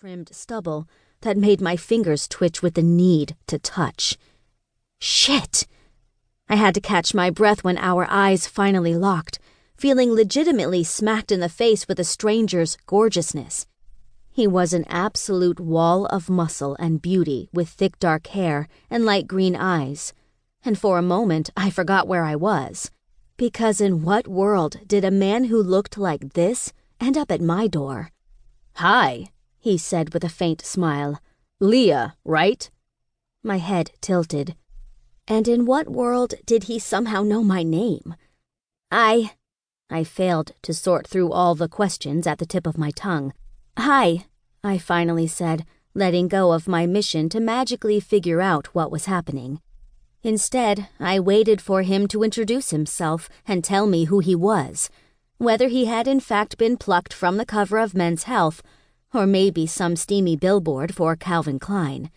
trimmed stubble that made my fingers twitch with the need to touch. Shit! I had to catch my breath when our eyes finally locked, feeling legitimately smacked in the face with a stranger's gorgeousness. He was an absolute wall of muscle and beauty with thick dark hair and light green eyes. And for a moment, I forgot where I was. Because in what world did a man who looked like this end up at my door? Hi, he said with a faint smile. Leah, right? My head tilted. And in what world did he somehow know my name? I. I failed to sort through all the questions at the tip of my tongue. Hi, I finally said, letting go of my mission to magically figure out what was happening. Instead, I waited for him to introduce himself and tell me who he was, whether he had in fact been plucked from the cover of Men's Health, or maybe some steamy billboard for Calvin Klein.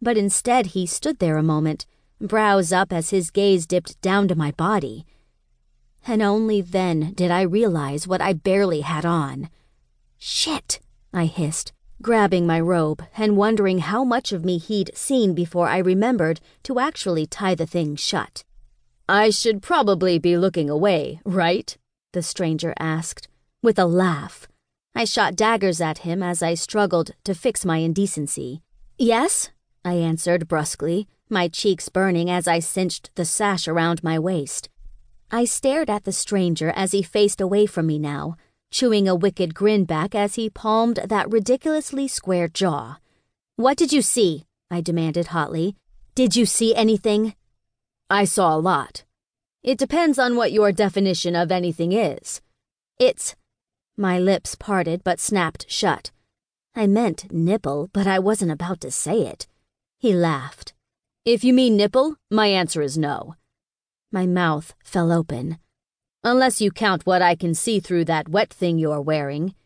But instead, he stood there a moment brows up as his gaze dipped down to my body. And only then did I realize what I barely had on. Shit, I hissed, grabbing my robe and wondering how much of me he'd seen before I remembered to actually tie the thing shut. I should probably be looking away, right? The stranger asked, with a laugh. I shot daggers at him as I struggled to fix my indecency. Yes, I answered brusquely, my cheeks burning as I cinched the sash around my waist. I stared at the stranger as he faced away from me now, chewing a wicked grin back as he palmed that ridiculously square jaw. What did you see? I demanded hotly. Did you see anything? I saw a lot. It depends on what your definition of anything is. It's. My lips parted but snapped shut. I meant nipple, but I wasn't about to say it. He laughed. If you mean nipple, my answer is no. My mouth fell open. Unless you count what I can see through that wet thing you're wearing.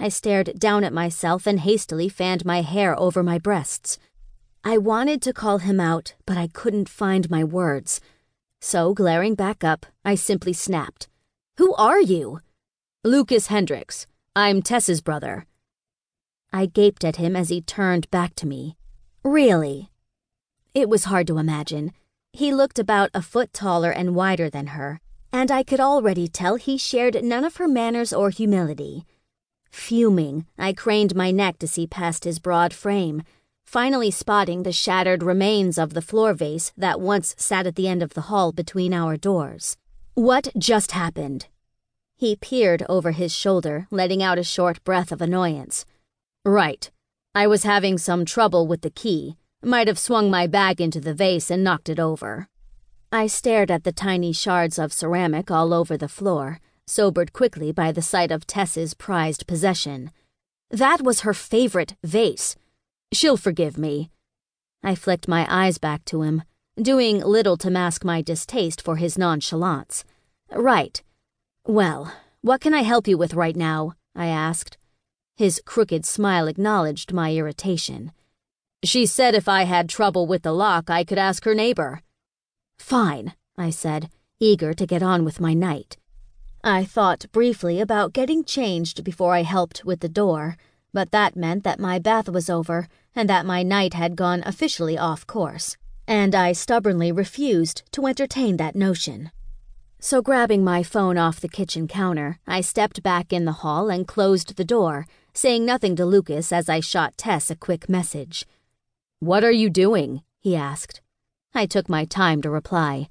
I stared down at myself and hastily fanned my hair over my breasts. I wanted to call him out, but I couldn't find my words. So, glaring back up, I simply snapped. Who are you? Lukas Hendricks. I'm Tess's brother. I gaped at him as he turned back to me. Really? It was hard to imagine. He looked about a foot taller and wider than her, and I could already tell he shared none of her manners or humility. Fuming, I craned my neck to see past his broad frame, finally spotting the shattered remains of the floor vase that once sat at the end of the hall between our doors. What just happened? He peered over his shoulder, letting out a short breath of annoyance. Right. I was having some trouble with the key, might have swung my bag into the vase and knocked it over. I stared at the tiny shards of ceramic all over the floor, sobered quickly by the sight of Tess's prized possession. That was her favorite vase. She'll forgive me. I flicked my eyes back to him, doing little to mask my distaste for his nonchalance. Right. Well, what can I help you with right now? I asked. His crooked smile acknowledged my irritation. She said if I had trouble with the lock, I could ask her neighbor. Fine, I said, eager to get on with my night. I thought briefly about getting changed before I helped with the door, but that meant that my bath was over and that my night had gone officially off course, and I stubbornly refused to entertain that notion. So, grabbing my phone off the kitchen counter, I stepped back in the hall and closed the door, saying nothing to Lukas as I shot Tess a quick message. What are you doing? he asked. I took my time to reply.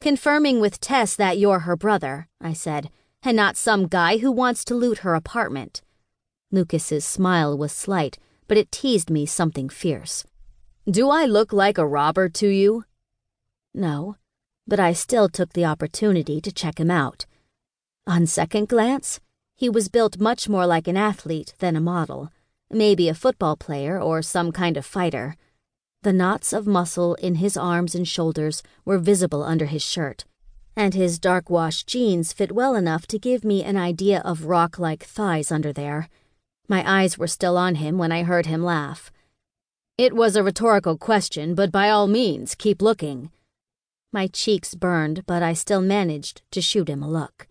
Confirming with Tess that you're her brother, I said, and not some guy who wants to loot her apartment. Lukas's smile was slight, but it teased me something fierce. Do I look like a robber to you? No, but I still took the opportunity to check him out. On second glance, he was built much more like an athlete than a model maybe a football player or some kind of fighter. The knots of muscle in his arms and shoulders were visible under his shirt, and his dark wash jeans fit well enough to give me an idea of rock like thighs under there. My eyes were still on him when I heard him laugh. It was a rhetorical question, but by all means, keep looking. My cheeks burned, but I still managed to shoot him a look.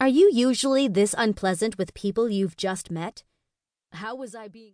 Are you usually this unpleasant with people you've just met? How was I being.